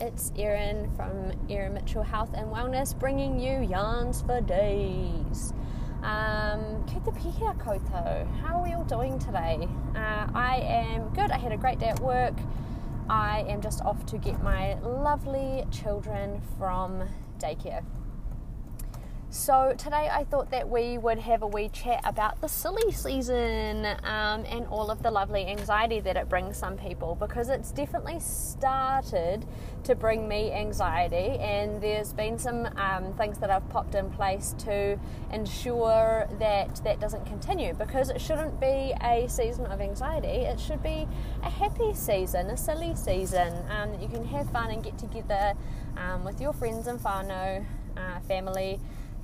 It's Erin from Erin Mitchell Health and Wellness, bringing you yarns for days. Um, kia te koutou. How are we all doing today? Uh, I am good. I had a great day at work. I am just off to get my lovely children from daycare. So, today I thought that we would have a wee chat about the silly season um, and all of the lovely anxiety that it brings some people because it's definitely started to bring me anxiety, and there's been some um, things that I've popped in place to ensure that that doesn't continue because it shouldn't be a season of anxiety, it should be a happy season, a silly season um, that you can have fun and get together um, with your friends and whānau, uh, family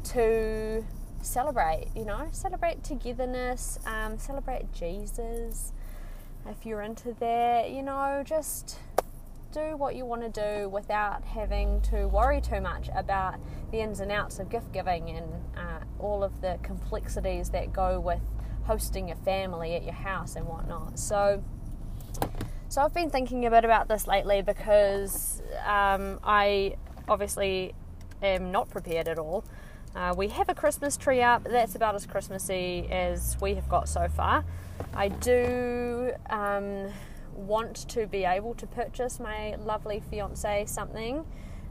to celebrate, you know, celebrate togetherness, um, celebrate Jesus. If you're into that, you know, just do what you want to do without having to worry too much about the ins and outs of gift giving and uh, all of the complexities that go with hosting a family at your house and whatnot. So, so I've been thinking a bit about this lately because um, I obviously am not prepared at all uh, we have a Christmas tree up. That's about as Christmassy as we have got so far. I do um, want to be able to purchase my lovely fiance something.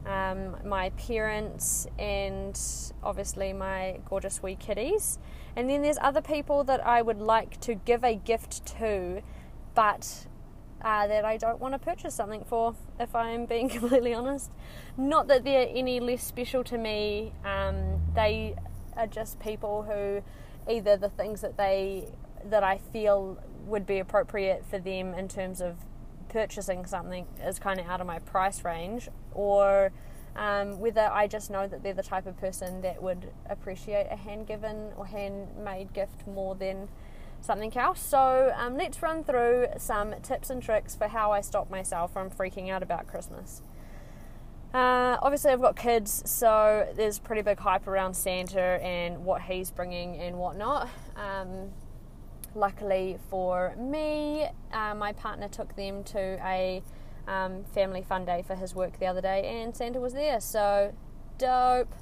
Um, my parents and obviously my gorgeous wee kitties. And then there's other people that I would like to give a gift to, but uh, that I don't want to purchase something for, if I'm being completely honest. Not that they're any less special to me, um, they are just people who either the things that they that I feel would be appropriate for them in terms of purchasing something is kind of out of my price range, or um, whether I just know that they're the type of person that would appreciate a hand given or handmade gift more than something else. So um, let's run through some tips and tricks for how I stop myself from freaking out about Christmas. Uh, obviously, I've got kids, so there's pretty big hype around Santa and what he's bringing and whatnot. Um, luckily for me, uh, my partner took them to a um, family fun day for his work the other day, and Santa was there. So dope.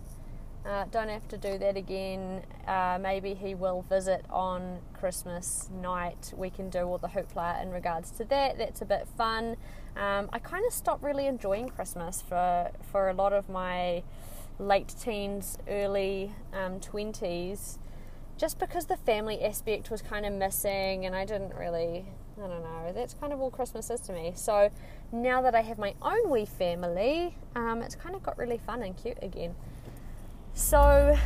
Uh, don't have to do that again. Uh, maybe he will visit on Christmas night. We can do all the hoopla in regards to that. That's a bit fun. Um, I kind of stopped really enjoying Christmas for for a lot of my late teens, early um, twenties, just because the family aspect was kind of missing, and I didn't really. I don't know. That's kind of all Christmas is to me. So now that I have my own wee family, um, it's kind of got really fun and cute again. So,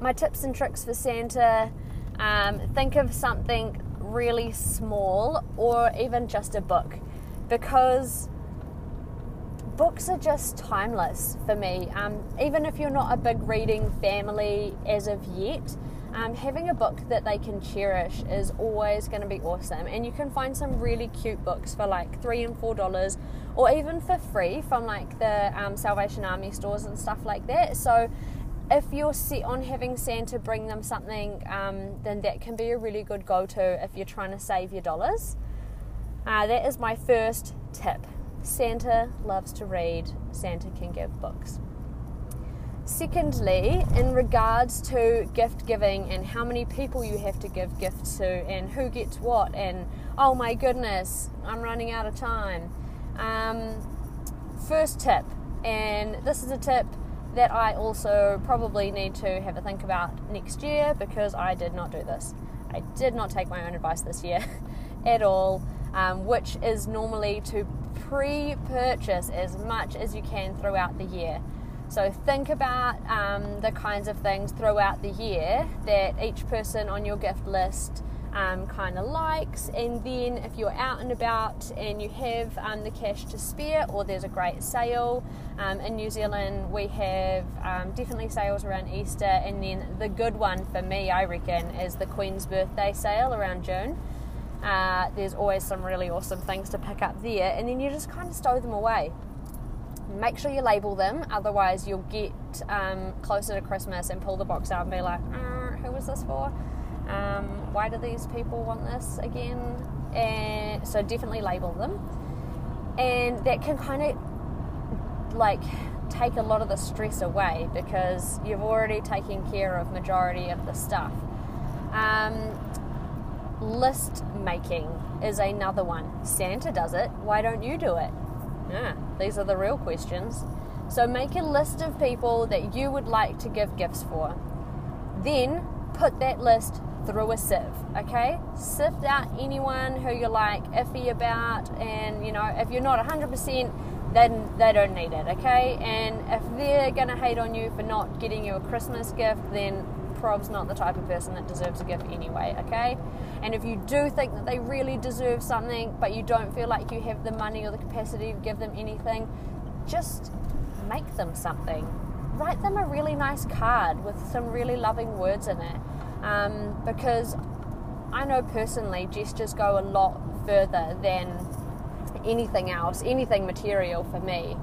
my tips and tricks for Santa um, think of something really small or even just a book because books are just timeless for me. Um, even if you're not a big reading family as of yet, um, having a book that they can cherish is always going to be awesome. And you can find some really cute books for like three and four dollars, or even for free from like the um, Salvation Army stores and stuff like that. So if you're set on having Santa bring them something, um, then that can be a really good go to if you're trying to save your dollars. Uh, that is my first tip. Santa loves to read, Santa can give books. Secondly, in regards to gift giving and how many people you have to give gifts to and who gets what, and oh my goodness, I'm running out of time. Um, first tip, and this is a tip that I also probably need to have a think about next year because I did not do this. I did not take my own advice this year at all, um, which is normally to pre purchase as much as you can throughout the year. So think about um, the kinds of things throughout the year that each person on your gift list um, kind of likes, and then if you're out and about and you have um, the cash to spare, or there's a great sale um, in New Zealand, we have um, definitely sales around Easter, and then the good one for me, I reckon, is the Queen's birthday sale around June. Uh, there's always some really awesome things to pick up there, and then you just kind of stow them away make sure you label them, otherwise, you'll get um, closer to Christmas and pull the box out and be like, uh, who was this for? Um, why do these people want this again? And so, definitely label them. and that can kind of like take a lot of the stress away because you've already taken care of majority of the stuff. Um, list making is another one. Santa does it. Why don't you do it? Yeah, these are the real questions. So make a list of people that you would like to give gifts for. Then put that list through a sieve, okay? Sift out anyone who you're like iffy about, and you know, if you're not 100%, then they don't need it, okay? And if they're gonna hate on you for not getting you a Christmas gift, then Prob's not the type of person that deserves a gift anyway, okay? And if you do think that they really deserve something, but you don't feel like you have the money or the capacity to give them anything, just make them something. Write them a really nice card with some really loving words in it. Um, because I know personally gestures go a lot further than anything else, anything material for me.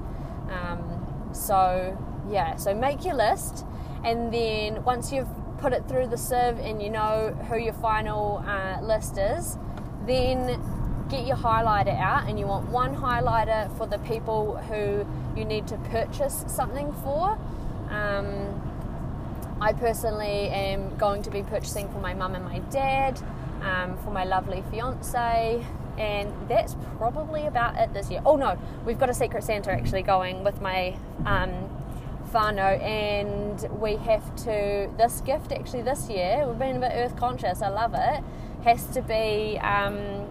Um, so, yeah, so make your list, and then once you've put it through the sieve and you know who your final uh, list is, then get your highlighter out and you want one highlighter for the people who you need to purchase something for. Um, I personally am going to be purchasing for my mum and my dad, um, for my lovely fiance, and that's probably about it this year. Oh no, we've got a Secret Santa actually going with my um, and we have to. This gift actually this year, we've been a bit earth conscious, I love it, has to be. Um,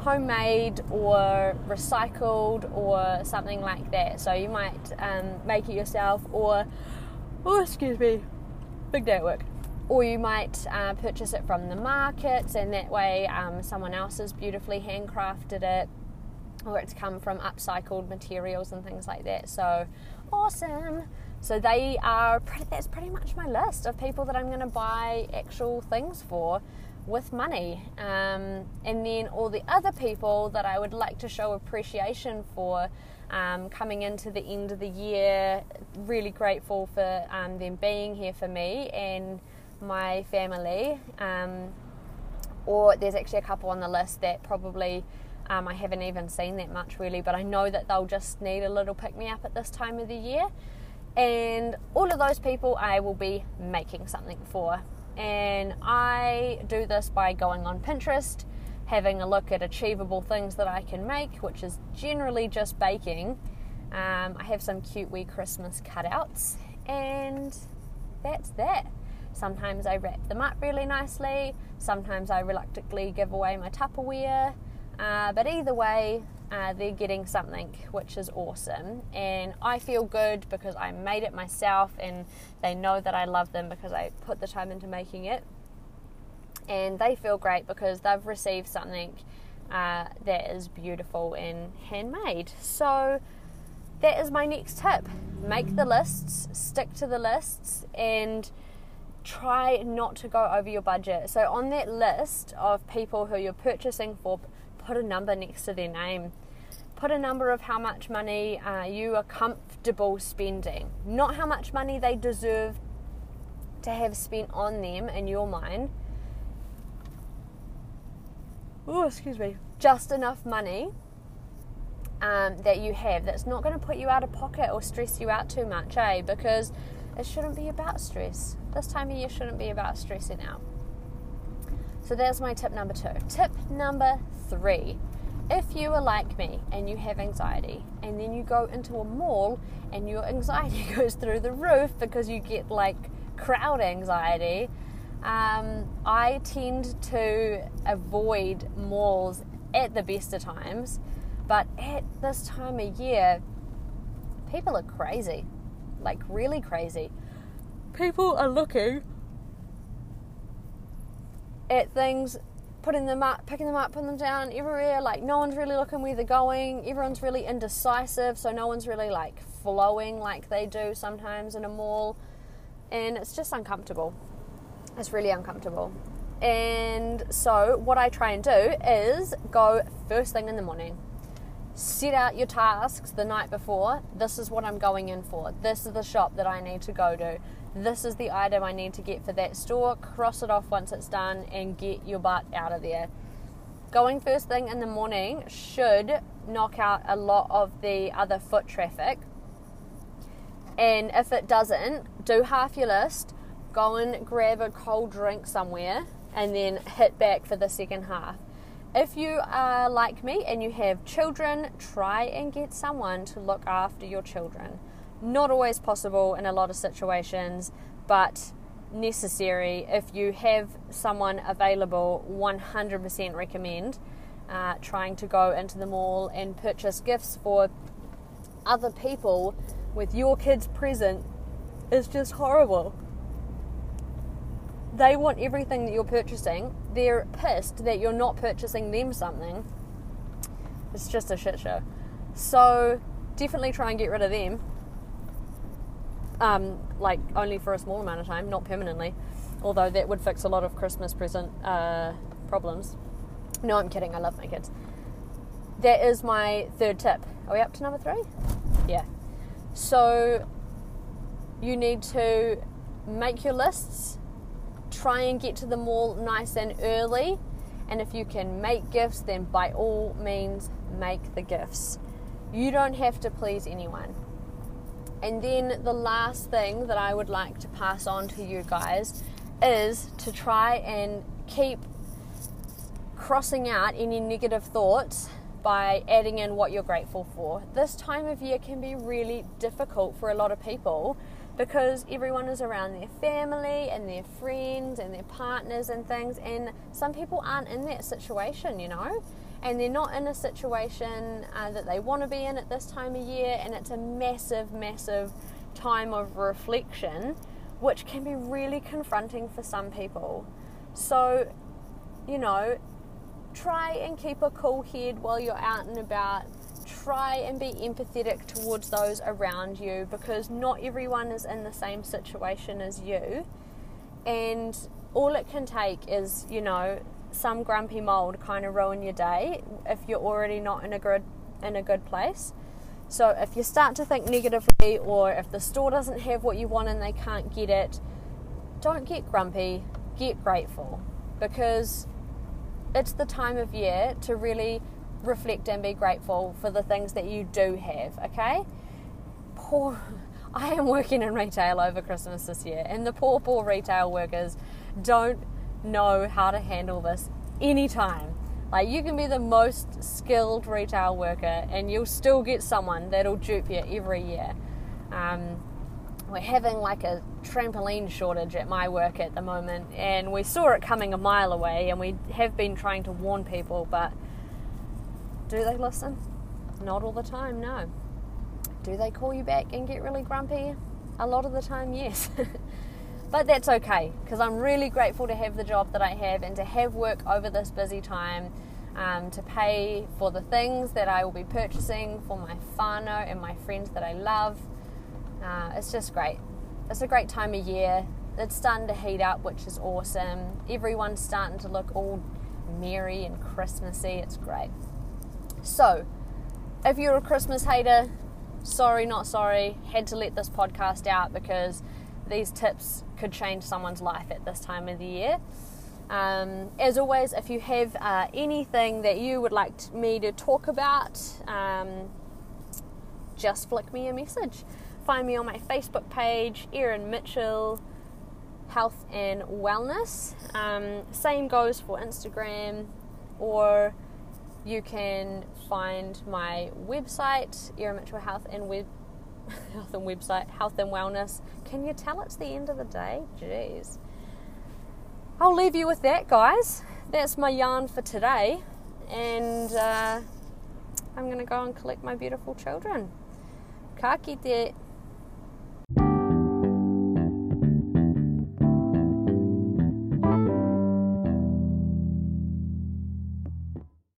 homemade or recycled or something like that. So you might um, make it yourself, or oh, excuse me, big day at work or you might uh, purchase it from the markets and that way um, someone else has beautifully handcrafted it or it's come from upcycled materials and things like that so awesome. So they are pretty, that's pretty much my list of people that i'm going to buy actual things for with money. Um, and then all the other people that i would like to show appreciation for um, coming into the end of the year really grateful for um, them being here for me and my family, um, or there's actually a couple on the list that probably um, I haven't even seen that much really, but I know that they'll just need a little pick me up at this time of the year. And all of those people I will be making something for. And I do this by going on Pinterest, having a look at achievable things that I can make, which is generally just baking. Um, I have some cute wee Christmas cutouts, and that's that. Sometimes I wrap them up really nicely, sometimes I reluctantly give away my Tupperware, uh, but either way, uh, they're getting something which is awesome. And I feel good because I made it myself and they know that I love them because I put the time into making it. And they feel great because they've received something uh, that is beautiful and handmade. So, that is my next tip. Make the lists, stick to the lists, and try not to go over your budget. So, on that list of people who you're purchasing for, put a number next to their name. Put a number of how much money uh, you are comfortable spending, not how much money they deserve to have spent on them in your mind. Oh, excuse me. Just enough money um, that you have that's not going to put you out of pocket or stress you out too much, eh? Because it shouldn't be about stress. This time of year shouldn't be about stressing out. So there's my tip number two. Tip number three. If you are like me and you have anxiety, and then you go into a mall and your anxiety goes through the roof because you get like crowd anxiety, um, I tend to avoid malls at the best of times. But at this time of year, people are crazy like really crazy. People are looking at things, putting them up, picking them up, putting them down everywhere. Like no one's really looking where they're going. Everyone's really indecisive, so no one's really like flowing like they do sometimes in a mall, and it's just uncomfortable. It's really uncomfortable. And so, what I try and do is go first thing in the morning set out your tasks the night before. This is what I'm going in for. This is the shop that I need to go to. This is the item I need to get for that store. Cross it off once it's done and get your butt out of there. going first thing in the morning should knock out a lot of the other foot traffic. And if it doesn't, do half your list, go and grab a cold drink somewhere, and then hit back for the second half. If you are like me and you have children, try and get someone to look after your children. Not always possible in a lot of situations, but necessary. If you have someone available, 100% recommend uh, trying to go into the mall and purchase gifts for other people with your kids present is just horrible. They want everything that you're purchasing. They're pissed that you're not purchasing them something. It's just a shit show. So definitely try and get rid of them um, like only for a small amount of time, not permanently. Although that would fix a lot of Christmas present uh, problems. No, I'm kidding. I love my kids. That is my third tip. Are we up to number three? Yeah. So you need to make your lists, try and get to the mall nice and early. And if you can make gifts, then by all means, make the gifts. You don't have to please anyone. And then the last thing that I would like to pass on to you guys is to try and keep crossing out any negative thoughts by adding in what you're grateful for. This time of year can be really difficult for a lot of people because everyone is around their family and their friends and their partners and things, and some people aren't in that situation, you know and they're not in a situation uh, that they want to be in at this time of year, and it's a massive, massive time of reflection, which can be really confronting for some people. So, you know, try and keep a cool head while you're out and about. Try and be empathetic towards those around you because not everyone is in the same situation as you. And all it can take is, you know, some grumpy mold kind of ruin your day if you're already not in a good in a good place. So if you start to think negatively or if the store doesn't have what you want and they can't get it, don't get grumpy, get grateful because it's the time of year to really reflect and be grateful for the things that you do have, okay? Poor I am working in retail over Christmas this year and the poor poor retail workers don't know how to handle this anytime. Like you can be the most skilled retail worker and you'll still get someone that'll dupe you every year. Um, we're having like a trampoline shortage at my work at the moment and we saw it coming a mile away and we have been trying to warn people but do they listen? Not all the time, no. Do they call you back and get really grumpy? A lot of the time, yes. But that's okay because I'm really grateful to have the job that I have and to have work over this busy time um, to pay for the things that I will be purchasing for my whānau and my friends that I love. Uh, it's just great. It's a great time of year. It's starting to heat up, which is awesome. Everyone's starting to look all merry and Christmassy. It's great. So, if you're a Christmas hater, sorry, not sorry, had to let this podcast out because these tips could change someone's life at this time of the year. Um, as always, if you have uh, anything that you would like me to talk about, um, just flick me a message. Find me on my Facebook page, Erin Mitchell Health and Wellness. Um, same goes for Instagram, or you can find my website, Erin Mitchell Health and Web health and website, health and wellness. Can you tell it's the end of the day? Jeez. I'll leave you with that, guys. That's my yarn for today, and uh, I'm going to go and collect my beautiful children. Ka kite.